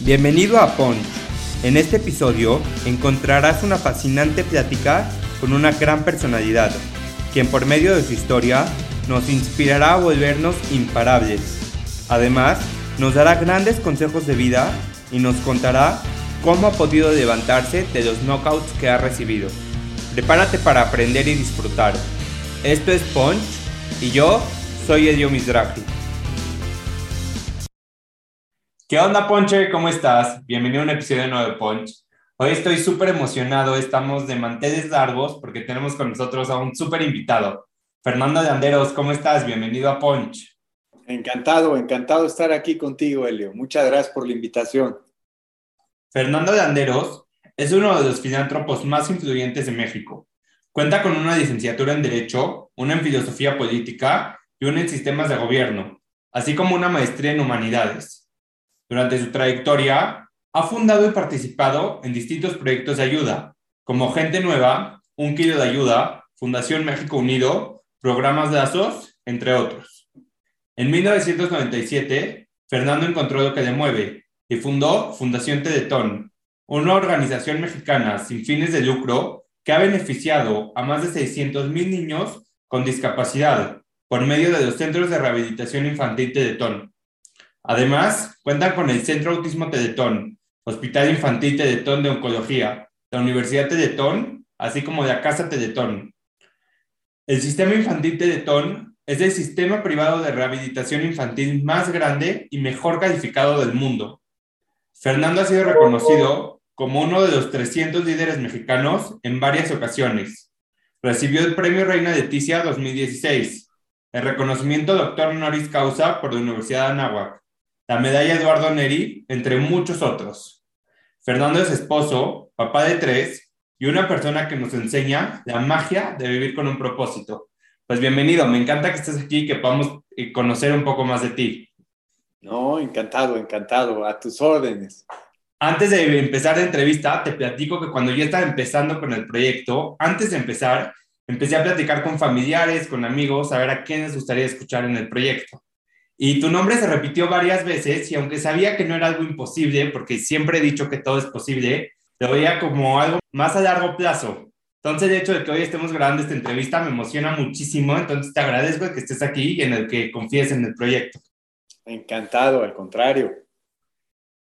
Bienvenido a Punch. En este episodio encontrarás una fascinante plática con una gran personalidad, quien por medio de su historia nos inspirará a volvernos imparables. Además, nos dará grandes consejos de vida y nos contará cómo ha podido levantarse de los knockouts que ha recibido. Prepárate para aprender y disfrutar. Esto es Punch y yo soy Elio Mizrahi. ¿Qué onda, Ponche? ¿Cómo estás? Bienvenido a un episodio nuevo de Punch. Hoy estoy súper emocionado, estamos de manteles largos porque tenemos con nosotros a un súper invitado. Fernando de Anderos, ¿cómo estás? Bienvenido a Punch. Encantado, encantado de estar aquí contigo, Elio. Muchas gracias por la invitación. Fernando de Anderos es uno de los filántropos más influyentes de México. Cuenta con una licenciatura en Derecho, una en Filosofía Política y una en Sistemas de Gobierno, así como una maestría en Humanidades. Durante su trayectoria, ha fundado y participado en distintos proyectos de ayuda, como Gente Nueva, Un Kilo de Ayuda, Fundación México Unido, Programas de ASOS, entre otros. En 1997, Fernando encontró lo que le mueve y fundó Fundación Teletón, una organización mexicana sin fines de lucro que ha beneficiado a más de 600 mil niños con discapacidad por medio de los centros de rehabilitación infantil Teletón. Además, cuentan con el Centro Autismo Teletón, Hospital Infantil Teletón de Oncología, la Universidad Teletón, así como la Casa Teletón. El Sistema Infantil Teletón es el sistema privado de rehabilitación infantil más grande y mejor calificado del mundo. Fernando ha sido reconocido como uno de los 300 líderes mexicanos en varias ocasiones. Recibió el Premio Reina Leticia 2016, el reconocimiento Doctor Honoris Causa por la Universidad de Anáhuac, la medalla Eduardo Neri, entre muchos otros. Fernando es esposo, papá de tres y una persona que nos enseña la magia de vivir con un propósito. Pues bienvenido, me encanta que estés aquí y que podamos eh, conocer un poco más de ti. No, encantado, encantado, a tus órdenes. Antes de empezar la entrevista, te platico que cuando yo estaba empezando con el proyecto, antes de empezar, empecé a platicar con familiares, con amigos, a ver a quién les gustaría escuchar en el proyecto. Y tu nombre se repitió varias veces y aunque sabía que no era algo imposible, porque siempre he dicho que todo es posible, lo veía como algo más a largo plazo. Entonces, el hecho de que hoy estemos grabando esta entrevista me emociona muchísimo. Entonces, te agradezco que estés aquí y en el que confíes en el proyecto. Encantado, al contrario.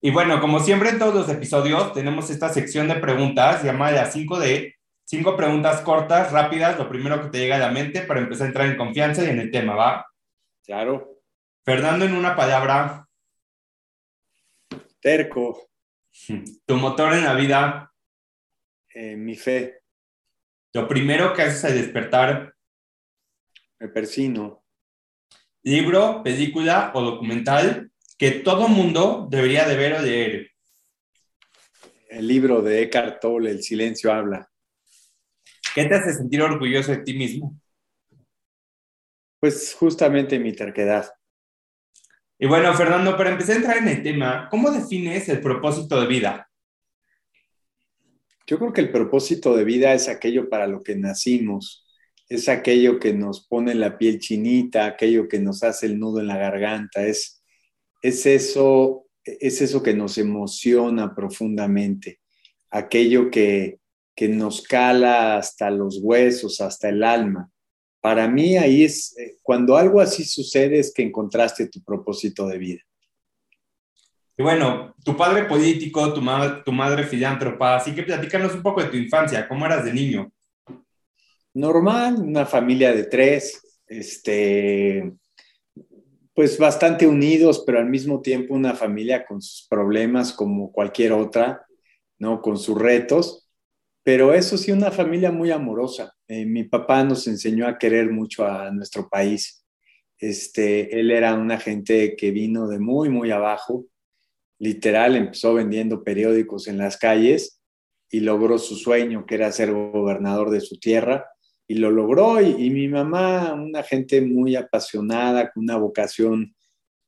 Y bueno, como siempre en todos los episodios, tenemos esta sección de preguntas llamada 5D. Cinco preguntas cortas, rápidas, lo primero que te llega a la mente para empezar a entrar en confianza y en el tema, ¿va? Claro. Fernando, en una palabra. Terco. Tu motor en la vida. Eh, mi fe. Lo primero que haces al despertar. Me persino. Libro, película o documental que todo mundo debería de ver o leer. El libro de Eckhart Tolle, El silencio habla. ¿Qué te hace sentir orgulloso de ti mismo? Pues justamente mi terquedad. Y bueno, Fernando, para empezar a entrar en el tema, ¿cómo defines el propósito de vida? Yo creo que el propósito de vida es aquello para lo que nacimos, es aquello que nos pone la piel chinita, aquello que nos hace el nudo en la garganta, es, es, eso, es eso que nos emociona profundamente, aquello que, que nos cala hasta los huesos, hasta el alma para mí ahí es, eh, cuando algo así sucede es que encontraste tu propósito de vida. Y bueno, tu padre político, tu, tu madre filántropa, así que platícanos un poco de tu infancia, ¿cómo eras de niño? Normal, una familia de tres, este, pues bastante unidos, pero al mismo tiempo una familia con sus problemas como cualquier otra, ¿no? Con sus retos pero eso sí, una familia muy amorosa. Eh, mi papá nos enseñó a querer mucho a nuestro país. Este, él era una gente que vino de muy, muy abajo. Literal, empezó vendiendo periódicos en las calles y logró su sueño, que era ser gobernador de su tierra. Y lo logró. Y, mi mamá, una gente muy apasionada, con una vocación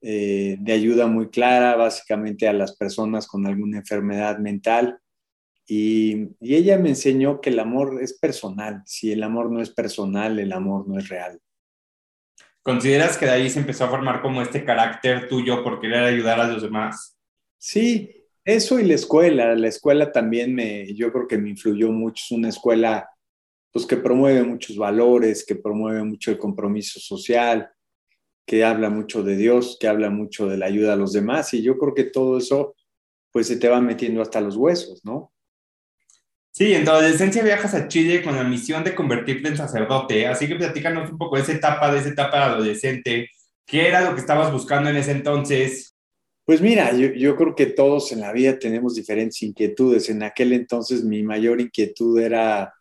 eh, de ayuda muy clara, básicamente a las personas con alguna enfermedad mental y, ella me enseñó que el amor es personal. Si el amor no es personal, el amor no es real. ¿Consideras que de ahí se empezó a formar como este carácter tuyo por querer ayudar a los demás? Sí, Eso y la escuela, la escuela también me, yo creo que me influyó mucho, es una escuela pues que promueve muchos valores, que promueve mucho el compromiso social, que habla mucho de Dios, que habla mucho de la ayuda a los demás y yo creo que todo eso pues se te va metiendo hasta los huesos, ¿no? Sí, en tu adolescencia viajas a Chile con la misión de convertirte en sacerdote, así que platícanos un poco de esa etapa, de esa etapa adolescente, ¿qué era lo que estabas buscando en ese entonces? Pues mira, yo, yo creo que todos en la vida tenemos diferentes inquietudes. En aquel entonces mi mayor inquietud era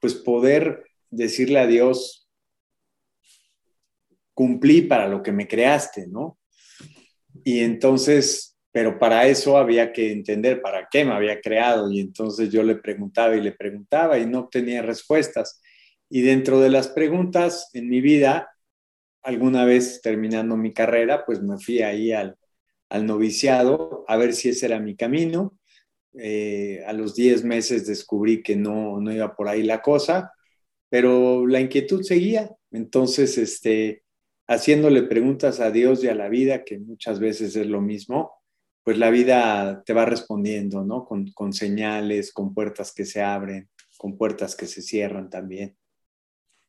pues poder decirle a Dios, cumplí para lo que me creaste, ¿no? Y entonces pero para eso había que entender para qué me había creado y entonces yo le preguntaba y le preguntaba y no obtenía respuestas. Y dentro de las preguntas en mi vida, alguna vez terminando mi carrera, pues me fui ahí al, noviciado a ver si ese era mi camino. Eh, a los 10 meses descubrí que no, no iba por ahí la cosa, pero la inquietud seguía. Entonces, este, haciéndole preguntas a Dios y a la vida, que muchas veces es lo mismo, pues la vida te va respondiendo, ¿no? Con, con, señales, con puertas que se abren, con puertas que se cierran también.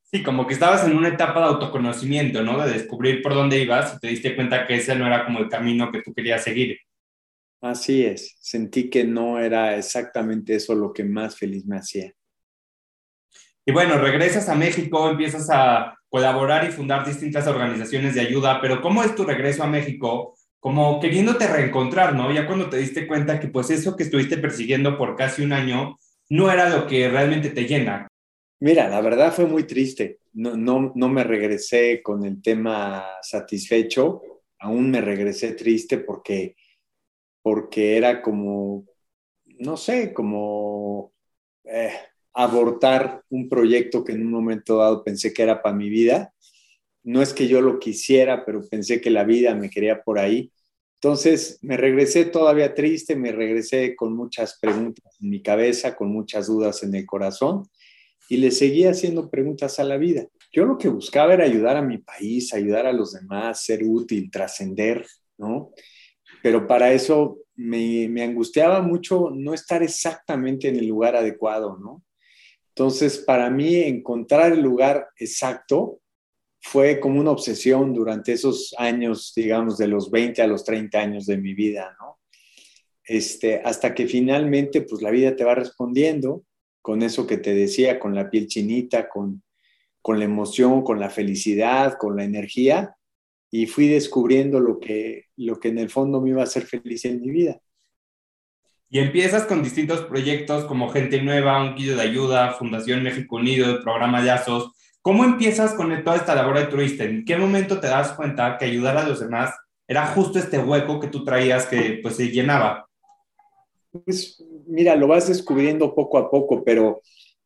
Sí, como que estabas en una etapa de autoconocimiento, ¿no? De descubrir por dónde ibas y te diste cuenta que ese no era como el camino que tú querías seguir. Así es, sentí que no era exactamente eso lo que más feliz me hacía. Y bueno, regresas a México, empiezas a colaborar y fundar distintas organizaciones de ayuda, pero ¿cómo es tu regreso a México? Como queriéndote reencontrar, ¿no? Ya cuando te diste cuenta que pues eso que estuviste persiguiendo por casi un año no era lo que realmente te llena. Mira, la verdad fue muy triste. No, no, no me regresé con el tema satisfecho, aún me regresé triste porque, porque era como, no sé, como eh, abortar un proyecto que en un momento dado pensé que era para mi vida. No es que yo lo quisiera, pero pensé que la vida me quería por ahí entonces me regresé todavía triste, me regresé con muchas preguntas en mi cabeza, con muchas dudas en el corazón y le seguía haciendo preguntas a la vida. Yo lo que buscaba era ayudar a mi país, ayudar a los demás, ser útil, trascender, ¿no? Pero para eso me, me angustiaba mucho no estar exactamente en el lugar adecuado, ¿no? Entonces, para mí, encontrar el lugar exacto fue como una obsesión durante esos años, digamos, de los 20 a los 30 años de mi vida, ¿no? Este, hasta que finalmente, pues la vida te va respondiendo con eso que te decía, con la piel chinita, con, con la emoción, con la felicidad, con la energía, y fui descubriendo lo que, lo que en el fondo me iba a hacer feliz en mi vida. Y empiezas con distintos proyectos como Gente Nueva, Un Quillo de Ayuda, Fundación México Unido, el programa Yazos, ¿Cómo empiezas con toda esta labor de turista? ¿En qué momento te das cuenta que ayudar a los demás era justo este hueco que tú traías que pues se llenaba? Pues mira, lo vas descubriendo poco a poco, pero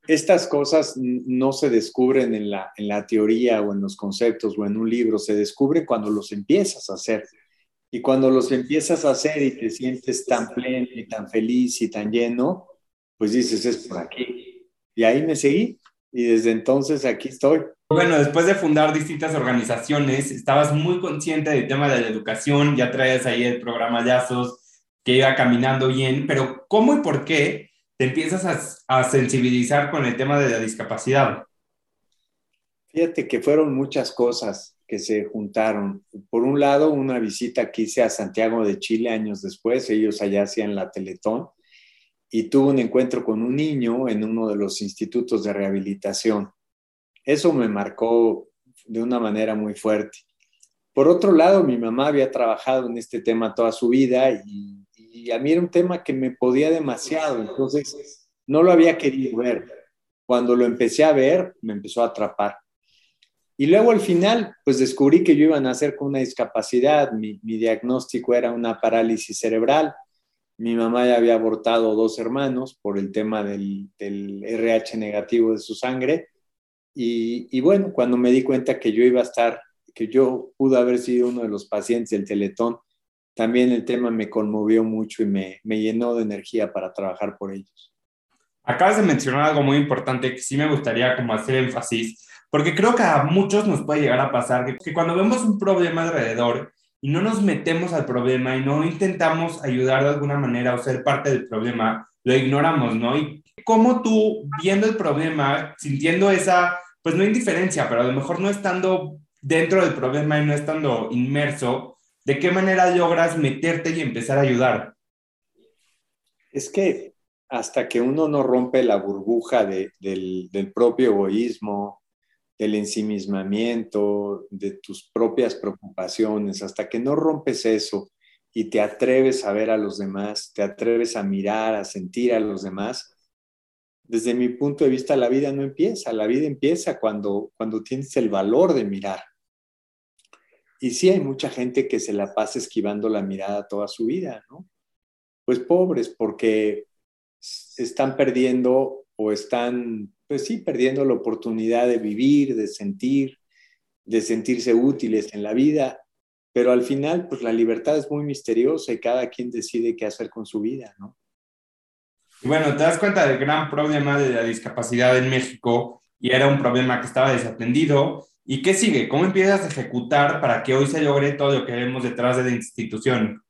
estas cosas no se descubren en la, en la teoría o en los conceptos o en un libro, se descubren cuando los empiezas a hacer. Y cuando los empiezas a hacer y te sientes tan pleno y tan feliz y tan lleno, pues dices, es por aquí. Y ahí me seguí y desde entonces aquí estoy. Bueno, después de fundar distintas organizaciones, estabas muy consciente del tema de la educación, ya traes ahí el programa Yazos que iba caminando bien, pero ¿cómo y por qué te empiezas a, a sensibilizar con el tema de la discapacidad? Fíjate que fueron muchas cosas que se juntaron. Por un lado, una visita que hice a Santiago de Chile años después, ellos allá hacían la Teletón, y tuve un encuentro con un niño en uno de los institutos de rehabilitación. Eso me marcó de una manera muy fuerte. Por otro lado, mi mamá había trabajado en este tema toda su vida y, a mí era un tema que me podía demasiado, entonces no lo había querido ver. Cuando lo empecé a ver, me empezó a atrapar. Y luego al final, pues descubrí que yo iba a nacer con una discapacidad. Mi, mi diagnóstico era una parálisis cerebral mi mamá ya había abortado dos hermanos por el tema del, RH negativo de su sangre. Y, bueno, cuando me di cuenta que yo iba a estar, que yo pude haber sido uno de los pacientes del Teletón, también el tema me conmovió mucho y me, llenó de energía para trabajar por ellos. Acabas de mencionar algo muy importante que sí me gustaría como hacer énfasis, porque creo que a muchos nos puede llegar a pasar que cuando vemos un problema alrededor y no nos metemos al problema y no intentamos ayudar de alguna manera o ser parte del problema, lo ignoramos, ¿no? Y cómo tú, viendo el problema, sintiendo esa, pues no indiferencia, pero a lo mejor no estando dentro del problema y no estando inmerso, ¿de qué manera logras meterte y empezar a ayudar? Es que hasta que uno no rompe la burbuja del, del propio egoísmo, del ensimismamiento, de tus propias preocupaciones, hasta que no rompes eso y te atreves a ver a los demás, te atreves a mirar, a sentir a los demás, desde mi punto de vista la vida no empieza, la vida empieza cuando, cuando tienes el valor de mirar. Y sí hay mucha gente que se la pasa esquivando la mirada toda su vida, ¿no? Pues pobres, porque están perdiendo o están pues sí, perdiendo la oportunidad de vivir, de sentir, de sentirse útiles en la vida, pero al final, pues la libertad es muy misteriosa y cada quien decide qué hacer con su vida, ¿no? Bueno, te das cuenta del gran problema de la discapacidad en México y era un problema que estaba desatendido. ¿Y qué sigue? ¿Cómo empiezas a ejecutar para que hoy se logre todo lo que vemos detrás de la institución?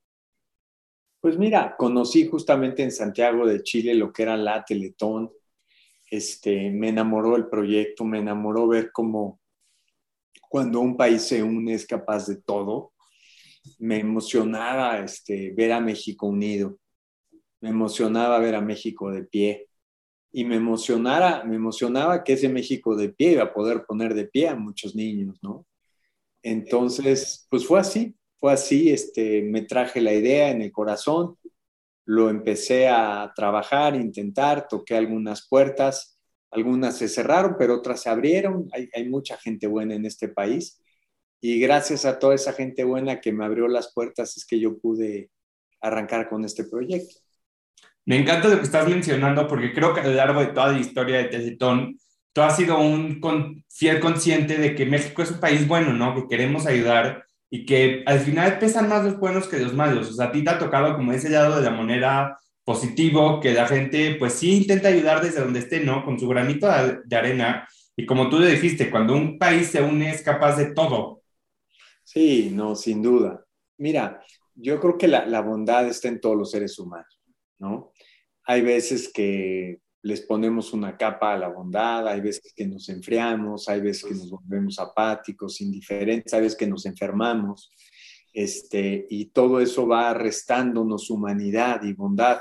Pues mira, conocí justamente en Santiago de Chile lo que era la Teletón, este, me enamoró el proyecto, me enamoró ver cómo cuando un país se une es capaz de todo. Me emocionaba este, ver a México unido, me emocionaba ver a México de pie y me emocionara, me emocionaba que ese México de pie iba a poder poner de pie a muchos niños, ¿no? Entonces, pues fue así, fue así, este, me traje la idea en el corazón, lo empecé a trabajar, intentar, toqué algunas puertas, algunas se cerraron, pero otras se abrieron. Hay, mucha gente buena en este país y gracias a toda esa gente buena que me abrió las puertas es que yo pude arrancar con este proyecto. Me encanta lo que estás mencionando porque creo que a lo largo de toda la historia de Teletón, tú has sido un fiel consciente de que México es un país bueno, ¿no? Que queremos ayudar y que al final pesan más los buenos que los malos. O sea, a ti te ha tocado como ese lado de la moneda positivo, que la gente pues sí intenta ayudar desde donde esté, ¿no? Con su granito de arena. Y como tú le dijiste, cuando un país se une es capaz de todo. Sí, no, sin duda. Mira, yo creo que la, la bondad está en todos los seres humanos, ¿no? Hay veces que les ponemos una capa a la bondad, hay veces que nos enfriamos, hay veces que nos volvemos apáticos, indiferentes, hay veces que nos enfermamos, este, y todo eso va restándonos humanidad y bondad.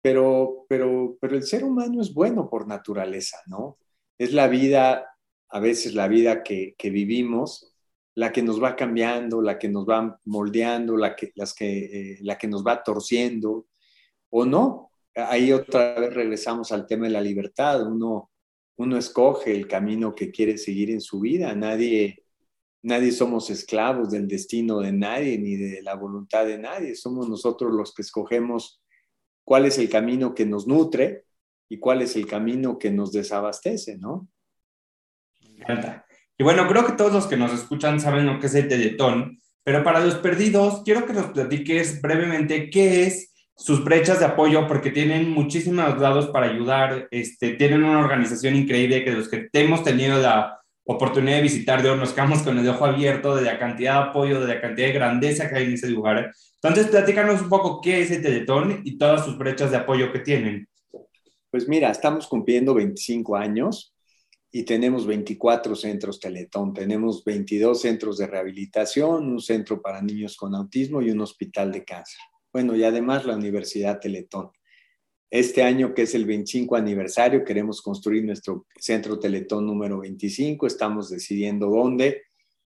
Pero, pero, pero el ser humano es bueno por naturaleza, ¿no? Es la vida, a veces la vida que, vivimos, la que nos va cambiando, la que nos va moldeando, la que, las que, eh, la que nos va torciendo, o no, ahí otra vez regresamos al tema de la libertad. Uno, uno escoge el camino que quiere seguir en su vida. Nadie, nadie somos esclavos del destino de nadie ni de la voluntad de nadie. Somos nosotros los que escogemos cuál es el camino que nos nutre y cuál es el camino que nos desabastece, ¿no? Y bueno, creo que todos los que nos escuchan saben lo que es el Teletón, pero para los perdidos, quiero que nos platiques brevemente qué es sus brechas de apoyo porque tienen muchísimos lados para ayudar, este, tienen una organización increíble que los que hemos tenido la oportunidad de visitar, de nos quedamos con el ojo abierto de la cantidad de apoyo, de la cantidad de grandeza que hay en ese lugar. Entonces, platícanos un poco qué es el Teletón y todas sus brechas de apoyo que tienen. Pues mira, estamos cumpliendo 25 años y tenemos 24 centros Teletón. Tenemos 22 centros de rehabilitación, un centro para niños con autismo y un hospital de cáncer. Bueno, y además la Universidad Teletón. Este año, que es el 25 aniversario, queremos construir nuestro centro Teletón número 25. Estamos decidiendo dónde.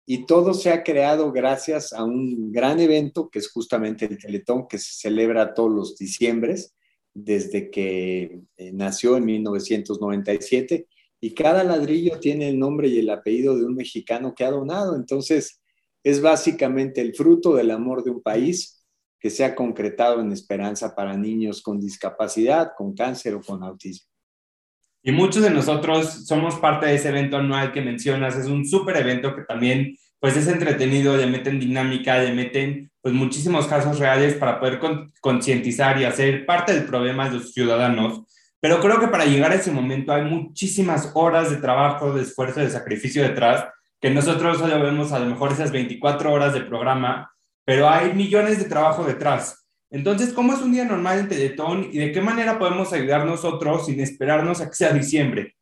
Y todo se ha creado gracias a un gran evento que es justamente el Teletón, que se celebra todos los diciembres, desde que eh, nació en 1997. Y cada ladrillo tiene el nombre y el apellido de un mexicano que ha donado. Entonces, es básicamente el fruto del amor de un país que se ha concretado en esperanza para niños con discapacidad, con cáncer o con autismo. Y muchos de nosotros somos parte de ese evento anual que mencionas. Es un súper evento que también pues es entretenido, le meten dinámica, le meten pues muchísimos casos reales para poder concientizar y hacer parte del problema de los ciudadanos. Pero creo que para llegar a ese momento hay muchísimas horas de trabajo, de esfuerzo, de sacrificio detrás, que nosotros solo vemos a lo mejor esas 24 horas de programa pero hay millones de trabajo detrás. Entonces, ¿cómo es un día normal en Teletón y de qué manera podemos ayudar nosotros sin esperarnos a que sea diciembre?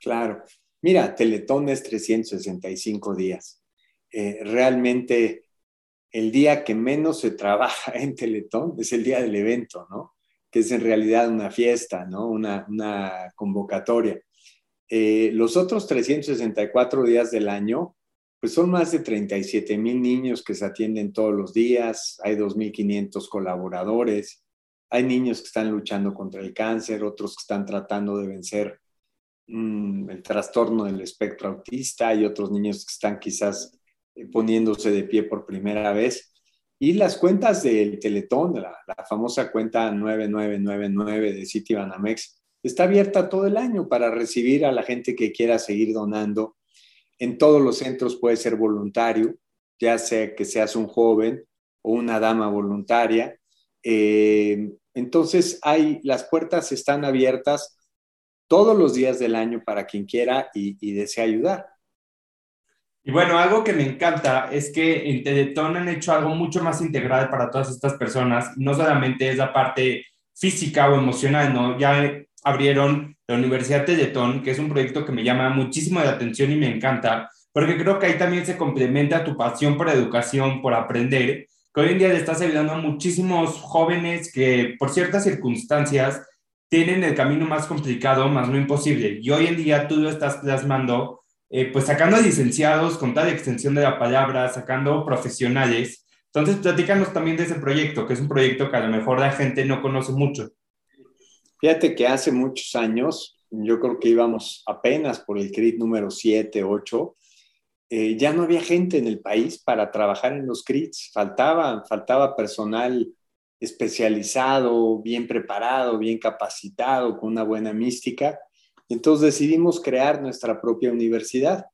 Claro. Mira, Teletón es 365 días. Eh, realmente el día que menos se trabaja en Teletón es el día del evento, ¿no? Que es en realidad una fiesta, ¿no? Una, convocatoria. Eh, los otros 364 días del año, pues son más de 37 mil niños que se atienden todos los días, hay 2.500 colaboradores, hay niños que están luchando contra el cáncer, otros que están tratando de vencer mm, el trastorno del espectro autista, hay otros niños que están quizás eh, poniéndose de pie por primera vez. Y las cuentas del Teletón, la, la famosa cuenta 9999 de Citibanamex, está abierta todo el año para recibir a la gente que quiera seguir donando. En todos los centros puede ser voluntario, ya sea que seas un joven o una dama voluntaria. Eh, entonces, hay, las puertas están abiertas todos los días del año para quien quiera y, y desea ayudar. Y bueno, algo que me encanta es que en Teletón han hecho algo mucho más integral para todas estas personas. No solamente es la parte física o emocional, ¿no? Ya abrieron la Universidad Teletón, que es un proyecto que me llama muchísimo la atención y me encanta, porque creo que ahí también se complementa tu pasión por educación, por aprender, que hoy en día le estás ayudando a muchísimos jóvenes que por ciertas circunstancias tienen el camino más complicado, más no imposible. Y hoy en día tú lo estás plasmando eh, pues sacando licenciados con tal extensión de la palabra, sacando profesionales. Entonces, platícanos también de ese proyecto, que es un proyecto que a lo mejor la gente no conoce mucho. Fíjate que hace muchos años, yo creo que íbamos apenas por el CRIT número 7, 8, eh, ya no había gente en el país para trabajar en los CRITs, faltaba, faltaba personal especializado, bien preparado, bien capacitado, con una buena mística. Entonces decidimos crear nuestra propia universidad.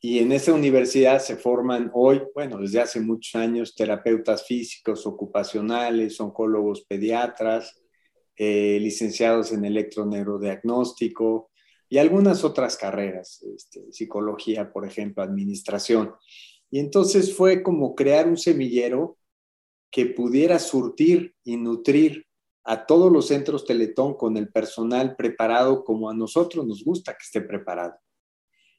Y en esa universidad se forman hoy, bueno, desde hace muchos años, terapeutas físicos, ocupacionales, oncólogos pediatras, eh, licenciados en electroneurodiagnóstico y algunas otras carreras, este, psicología, por ejemplo, administración. Y entonces fue como crear un semillero que pudiera surtir y nutrir a todos los centros Teletón con el personal preparado como a nosotros nos gusta que esté preparado.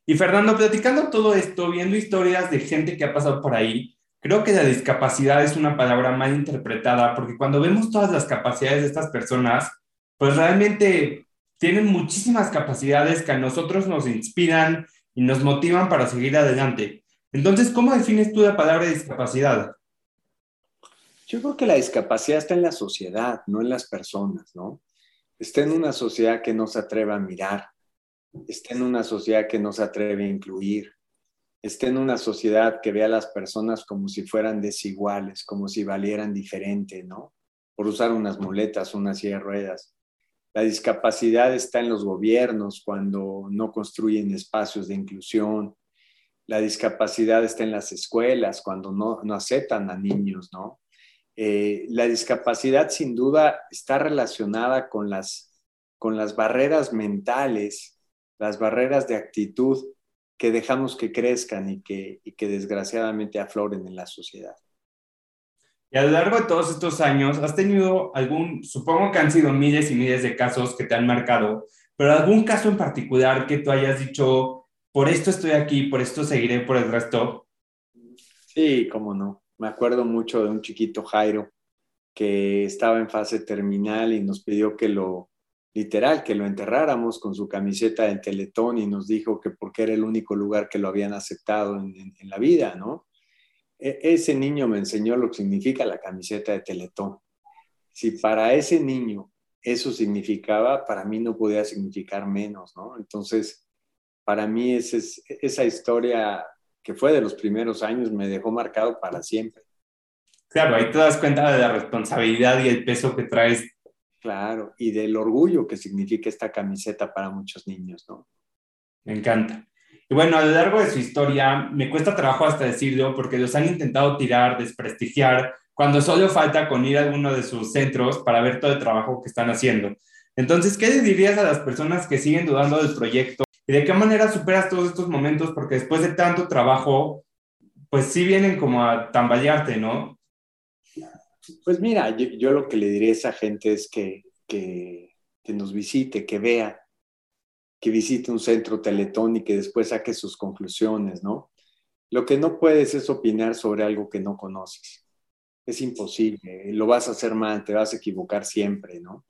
Y Fernando, platicando todo esto, viendo historias de gente que ha pasado por ahí, creo que la discapacidad es una palabra mal interpretada, porque cuando vemos todas las capacidades de estas personas, pues realmente tienen muchísimas capacidades que a nosotros nos inspiran y nos motivan para seguir adelante. Entonces, ¿cómo defines tú la palabra discapacidad? Yo creo que la discapacidad está en la sociedad, no en las personas, ¿no? Está en una sociedad que no se atreve a mirar, está en una sociedad que no se atreve a incluir, está en una sociedad que ve a las personas como si fueran desiguales, como si valieran diferente, ¿no? Por usar unas muletas, unas silla ruedas. La discapacidad está en los gobiernos cuando no construyen espacios de inclusión. La discapacidad está en las escuelas cuando no, no aceptan a niños, ¿no? Eh, la discapacidad sin duda está relacionada con las, con las barreras mentales, las barreras de actitud que dejamos que crezcan y que, y que desgraciadamente afloren en la sociedad. Y a lo largo de todos estos años, ¿has tenido algún, supongo que han sido miles y miles de casos que te han marcado, pero algún caso en particular que tú hayas dicho, por esto estoy aquí, por esto seguiré por el resto? Sí, cómo no. Me acuerdo mucho de un chiquito Jairo que estaba en fase terminal y nos pidió que lo, literal, que lo enterráramos con su camiseta del Teletón y nos dijo que porque era el único lugar que lo habían aceptado en, la vida, ¿no? E, ese niño me enseñó lo que significa la camiseta de Teletón. Si para ese niño eso significaba, para mí no podía significar menos, ¿no? Entonces, para mí esa, historia que fue de los primeros años, me dejó marcado para siempre. Claro, ahí te das cuenta de la responsabilidad y el peso que traes. Claro, y del orgullo que significa esta camiseta para muchos niños, ¿no? Me encanta. Y bueno, a lo largo de su historia, me cuesta trabajo hasta decirlo porque los han intentado tirar, desprestigiar, cuando solo falta con ir a alguno de sus centros para ver todo el trabajo que están haciendo. Entonces, ¿qué le dirías a las personas que siguen dudando del proyecto ¿Y de qué manera superas todos estos momentos? Porque después de tanto trabajo, pues sí vienen como a tambalearte, ¿no? Pues mira, yo, lo que le diría a esa gente es que, que, que nos visite, que vea, que visite un centro teletón y que después saque sus conclusiones, ¿no? Lo que no puedes es opinar sobre algo que no conoces. Es imposible, lo vas a hacer mal, te vas a equivocar siempre, ¿no?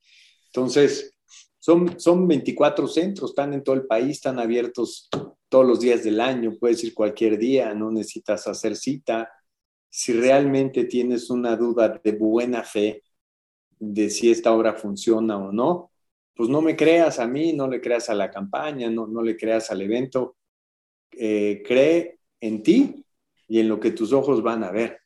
Entonces, son, son 24 centros, están en todo el país, están abiertos todos los días del año, puedes ir cualquier día, no necesitas hacer cita. Si realmente tienes una duda de buena fe de si esta obra funciona o no, pues no me creas a mí, no le creas a la campaña, no, no le creas al evento. Eh, cree en ti y en lo que tus ojos van a ver.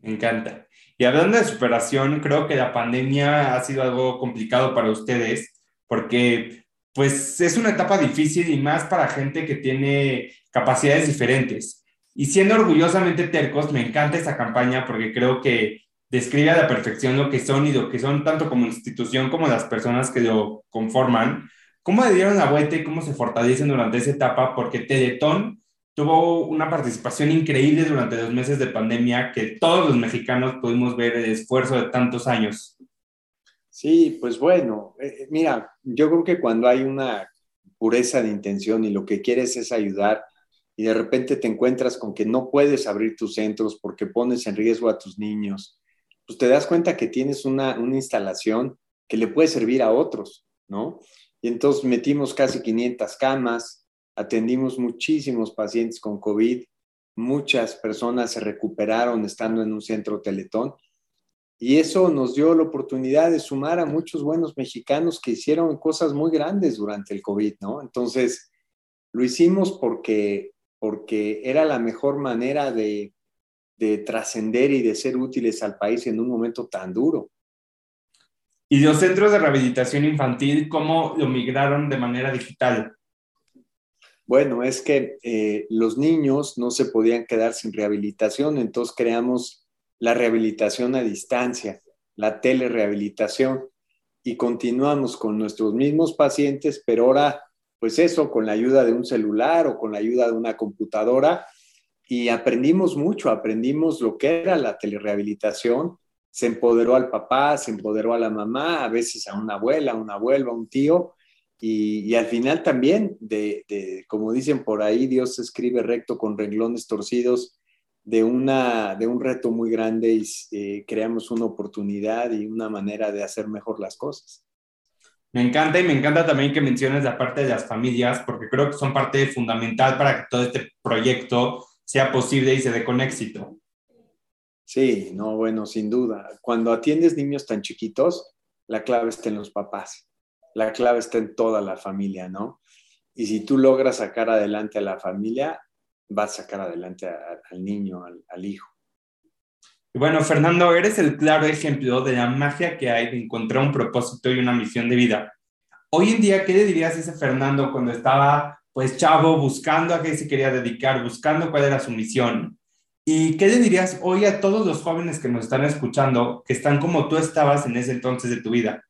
Me encanta. Y hablando de superación, creo que la pandemia ha sido algo complicado para ustedes porque pues es una etapa difícil y más para gente que tiene capacidades diferentes. Y siendo orgullosamente tercos, me encanta esa campaña porque creo que describe a la perfección lo que son y lo que son tanto como institución como las personas que lo conforman. ¿Cómo le dieron la vuelta y cómo se fortalecen durante esa etapa? Porque Teletón tuvo una participación increíble durante los meses de pandemia que todos los mexicanos pudimos ver el esfuerzo de tantos años. Sí, pues bueno, eh, eh, mira, yo creo que cuando hay una pureza de intención y lo que quieres es ayudar y de repente te encuentras con que no puedes abrir tus centros porque pones en riesgo a tus niños, pues te das cuenta que tienes una, instalación que le puede servir a otros, ¿no? Y entonces metimos casi 500 camas, atendimos muchísimos pacientes con COVID, muchas personas se recuperaron estando en un centro teletón y eso nos dio la oportunidad de sumar a muchos buenos mexicanos que hicieron cosas muy grandes durante el COVID, ¿no? Entonces, lo hicimos porque, porque era la mejor manera de, de trascender y de ser útiles al país en un momento tan duro. ¿Y los centros de rehabilitación infantil, cómo lo migraron de manera digital? Bueno, es que eh, los niños no se podían quedar sin rehabilitación, entonces creamos la rehabilitación a distancia, la telerehabilitación, y continuamos con nuestros mismos pacientes, pero ahora, pues eso, con la ayuda de un celular o con la ayuda de una computadora, y aprendimos mucho, aprendimos lo que era la telerehabilitación, se empoderó al papá, se empoderó a la mamá, a veces a una abuela, a un abuelo, a un tío, y, al final también, de, como dicen por ahí, Dios escribe recto con renglones torcidos, de, una, de un reto muy grande y eh, creamos una oportunidad y una manera de hacer mejor las cosas. Me encanta y me encanta también que menciones la parte de las familias, porque creo que son parte fundamental para que todo este proyecto sea posible y se dé con éxito. Sí, no, bueno, sin duda. Cuando atiendes niños tan chiquitos, la clave está en los papás, la clave está en toda la familia, ¿no? Y si tú logras sacar adelante a la familia, vas a sacar adelante al niño, al, al hijo. Bueno, Fernando, eres el claro ejemplo de la magia que hay de encontrar un propósito y una misión de vida. Hoy en día, ¿qué le dirías a ese Fernando cuando estaba pues chavo, buscando a qué se quería dedicar, buscando cuál era su misión. ¿Y qué le dirías hoy a todos los jóvenes que nos están escuchando, que están como tú estabas en ese entonces de tu vida?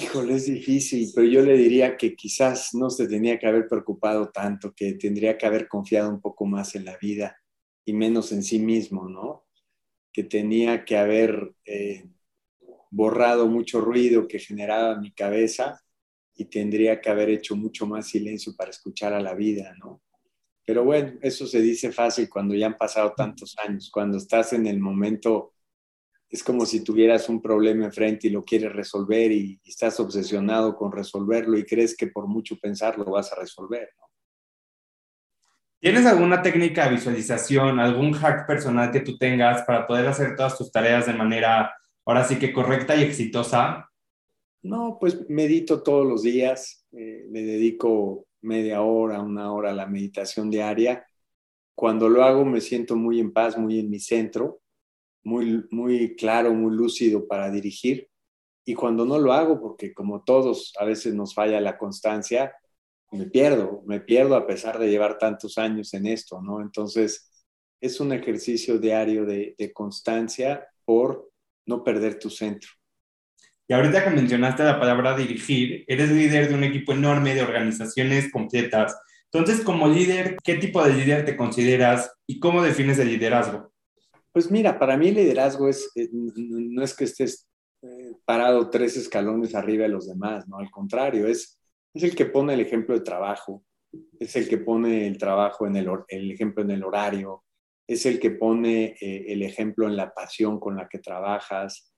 Híjole, es difícil, pero yo le diría que quizás no se tenía que haber preocupado tanto, que tendría que haber confiado un poco más en la vida y menos en sí mismo, ¿no? Que tenía que haber eh, borrado mucho ruido que generaba mi cabeza y tendría que haber hecho mucho más silencio para escuchar a la vida, ¿no? Pero bueno, eso se dice fácil cuando ya han pasado tantos años, cuando estás en el momento, es como si tuvieras un problema enfrente y lo quieres resolver y, estás obsesionado con resolverlo y crees que por mucho pensar lo vas a resolver, ¿no? ¿Tienes alguna técnica de visualización, algún hack personal que tú tengas para poder hacer todas tus tareas de manera, ahora sí que correcta y exitosa? No, pues medito todos los días, eh, me dedico media hora, una hora a la meditación diaria. Cuando lo hago me siento muy en paz, muy en mi centro, muy, muy claro, muy lúcido para dirigir. Y cuando no lo hago, porque como todos a veces nos falla la constancia, me pierdo, me pierdo a pesar de llevar tantos años en esto, ¿no? Entonces, es un ejercicio diario de constancia por no perder tu centro. Y ahorita que mencionaste la palabra dirigir, eres líder de un equipo enorme de organizaciones completas Entonces, como líder, ¿qué tipo de líder te consideras y cómo defines el liderazgo? Pues mira, para mí el liderazgo es, eh, no es que estés eh, parado tres escalones arriba de los demás, ¿no? Al contrario, es, es el que pone el ejemplo de trabajo, es el que pone el trabajo en el, el ejemplo en el horario, es el que pone eh, el ejemplo en la pasión con la que trabajas,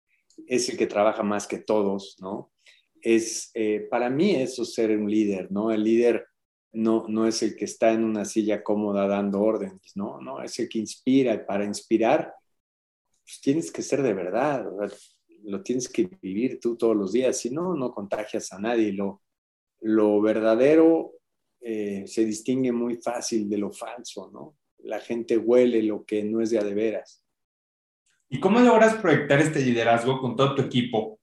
es el que trabaja más que todos, ¿no? Es, eh, para mí eso es ser un líder, ¿no? El líder no, no es el que está en una silla cómoda dando órdenes, ¿no? No, es el que inspira para inspirar pues tienes que ser de verdad, lo tienes que vivir tú todos los días, si no, no contagias a nadie. Lo, lo verdadero eh, se distingue muy fácil de lo falso, ¿no? La gente huele lo que no es de a de veras. ¿Y cómo logras proyectar este liderazgo con todo tu equipo?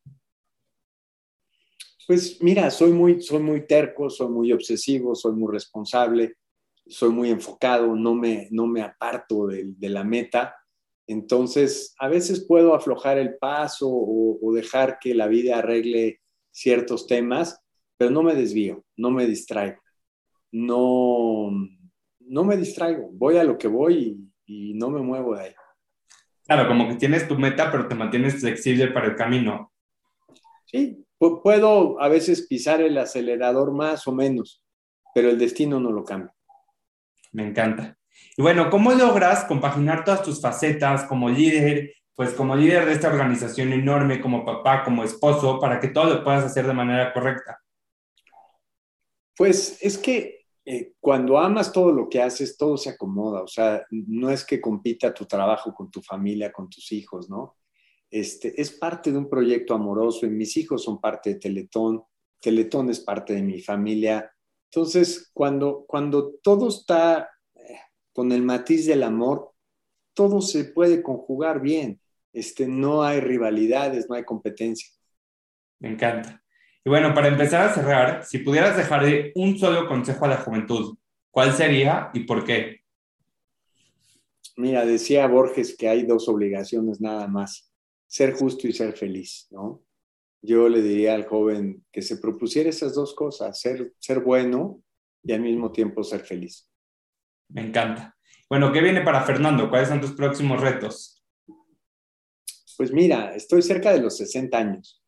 Pues mira, soy muy, soy muy terco, soy muy obsesivo, soy muy responsable, soy muy enfocado, no me, no me aparto de, de la meta. Entonces, a veces puedo aflojar el paso o, o, dejar que la vida arregle ciertos temas, pero no me desvío, no me distraigo no, no me distraigo, voy a lo que voy y, no me muevo de ahí. Claro, como que tienes tu meta, pero te mantienes flexible para el camino. Sí, puedo a veces pisar el acelerador más o menos, pero el destino no lo cambia. Me encanta. Y bueno, ¿cómo logras compaginar todas tus facetas como líder, pues como líder de esta organización enorme, como papá, como esposo, para que todo lo puedas hacer de manera correcta? Pues es que eh, cuando amas todo lo que haces, todo se acomoda. O sea, no es que compita tu trabajo con tu familia, con tus hijos, ¿no? Este, es parte de un proyecto amoroso y mis hijos son parte de Teletón. Teletón es parte de mi familia. Entonces, cuando, cuando todo está eh, con el matiz del amor, todo se puede conjugar bien. Este, no hay rivalidades, no hay competencia. Me encanta. Y bueno, para empezar a cerrar, si pudieras dejarle un solo consejo a la juventud, ¿cuál sería y por qué? Mira, decía Borges que hay dos obligaciones nada más, ser justo y ser feliz, ¿no? Yo le diría al joven que se propusiera esas dos cosas, ser, ser bueno y al mismo tiempo ser feliz. Me encanta. Bueno, ¿qué viene para Fernando? ¿Cuáles son tus próximos retos? Pues mira, estoy cerca de los 60 años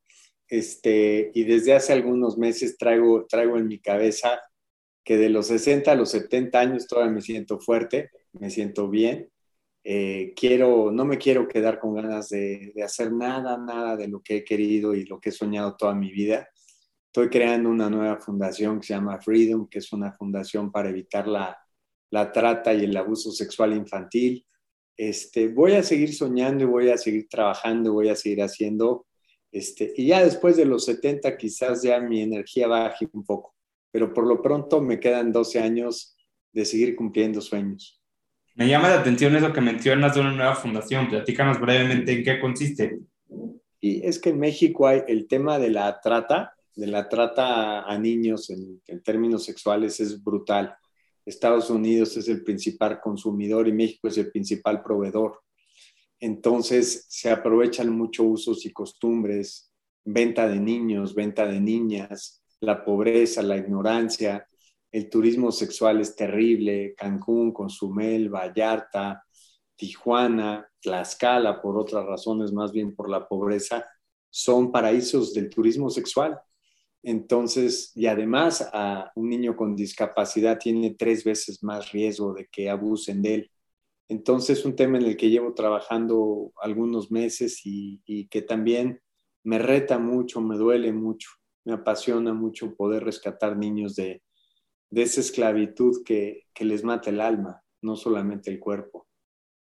este, y desde hace algunos meses traigo, traigo en mi cabeza que de los 60 a los 70 años todavía me siento fuerte, me siento bien. Eh, quiero, no me quiero quedar con ganas de, de, hacer nada, nada de lo que he querido y lo que he soñado toda mi vida. Estoy creando una nueva fundación que se llama Freedom, que es una fundación para evitar la, la trata y el abuso sexual infantil. Este, voy a seguir soñando y voy a seguir trabajando, voy a seguir haciendo este, y ya después de los 70 quizás ya mi energía baje un poco, pero por lo pronto me quedan 12 años de seguir cumpliendo sueños. Me llama la atención eso que mencionas de una nueva fundación. Platícanos brevemente en qué consiste. Y es que en México hay el tema de la trata, de la trata a niños en, en términos sexuales es brutal. Estados Unidos es el principal consumidor y México es el principal proveedor. Entonces se aprovechan mucho usos y costumbres, venta de niños, venta de niñas, la pobreza, la ignorancia, el turismo sexual es terrible, Cancún, Consumel, Vallarta, Tijuana, Tlaxcala, por otras razones, más bien por la pobreza, son paraísos del turismo sexual. Entonces, y además a un niño con discapacidad tiene tres veces más riesgo de que abusen de él. Entonces, un tema en el que llevo trabajando algunos meses y, que también me reta mucho, me duele mucho, me apasiona mucho poder rescatar niños de, esa esclavitud que, les mata el alma, no solamente el cuerpo.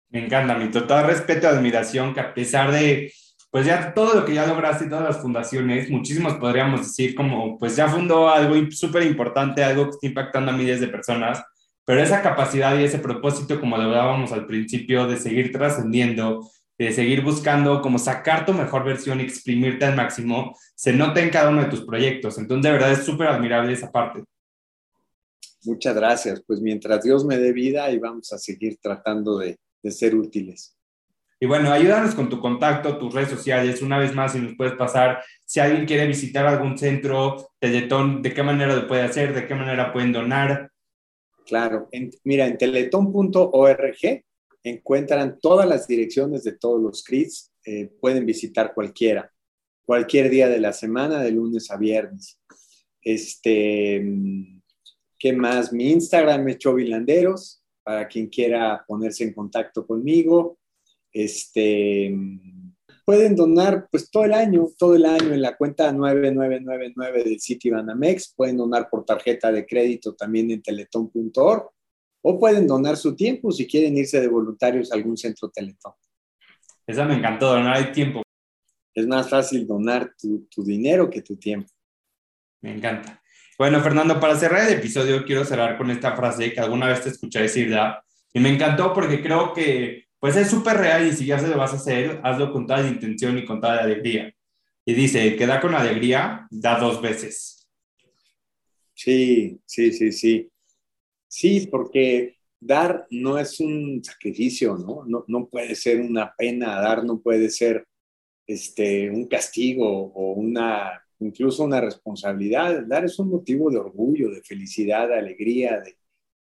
Me encanta, mi total respeto y admiración, que a pesar de, pues ya todo lo que ya lograste, todas las fundaciones, muchísimos podríamos decir como, pues ya fundó algo súper importante, algo que está impactando a miles de personas, pero esa capacidad y ese propósito, como lo hablábamos al principio, de seguir trascendiendo, de seguir buscando como sacar tu mejor versión y exprimirte al máximo, se nota en cada uno de tus proyectos. Entonces, de verdad es súper admirable esa parte. Muchas gracias. Pues mientras Dios me dé vida, y vamos a seguir tratando de, de ser útiles. Y bueno, ayúdanos con tu contacto, tus redes sociales. Una vez más, si nos puedes pasar, si alguien quiere visitar algún centro, Teletón, ¿de qué manera lo puede hacer? ¿De qué manera pueden donar? Claro, mira, en teletón.org encuentran todas las direcciones de todos los CRITs, eh, pueden visitar cualquiera, cualquier día de la semana, de lunes a viernes. Este, ¿qué más? Mi Instagram es Chovilanderos, para quien quiera ponerse en contacto conmigo. Este, pueden donar pues todo el año, todo el año en la cuenta 9999 del City Banamex, pueden donar por tarjeta de crédito también en teletón.org o pueden donar su tiempo si quieren irse de voluntarios a algún centro Teletón. Esa me encantó, donar el tiempo. Es más fácil donar tu, tu dinero que tu tiempo. Me encanta. Bueno, Fernando, para cerrar el episodio, quiero cerrar con esta frase que alguna vez te escuché decir, ¿verdad? Y me encantó porque creo que pues es súper real y si ya se lo vas a hacer, hazlo con toda la intención y con toda la alegría. Y dice, que da con alegría, da dos veces. Sí, sí, sí, sí. Sí, porque dar no es un sacrificio, ¿no? No, no puede ser una pena, dar no puede ser este, un castigo o una, incluso una responsabilidad. Dar es un motivo de orgullo, de felicidad, de alegría, de,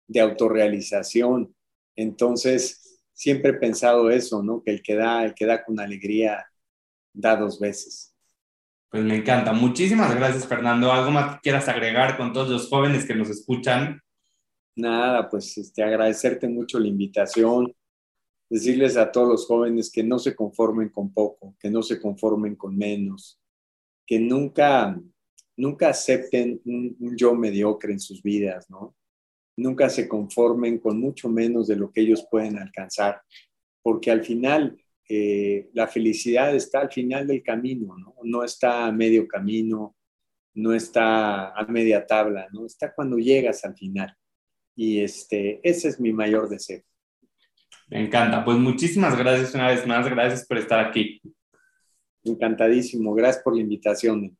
de autorrealización. Entonces, siempre he pensado eso, ¿no? Que el que da, el que da con alegría, da dos veces. Pues me encanta. Muchísimas gracias, Fernando. ¿Algo más que quieras agregar con todos los jóvenes que nos escuchan? Nada, pues este, agradecerte mucho la invitación, decirles a todos los jóvenes que no se conformen con poco, que no se conformen con menos, que nunca, nunca acepten un, un yo mediocre en sus vidas, ¿no? Nunca se conformen con mucho menos de lo que ellos pueden alcanzar, porque al final eh, la felicidad está al final del camino, ¿no? no está a medio camino, no está a media tabla, ¿no? está cuando llegas al final. Y este, ese es mi mayor deseo. Me encanta. Pues muchísimas gracias una vez más. Gracias por estar aquí. Encantadísimo. Gracias por la invitación.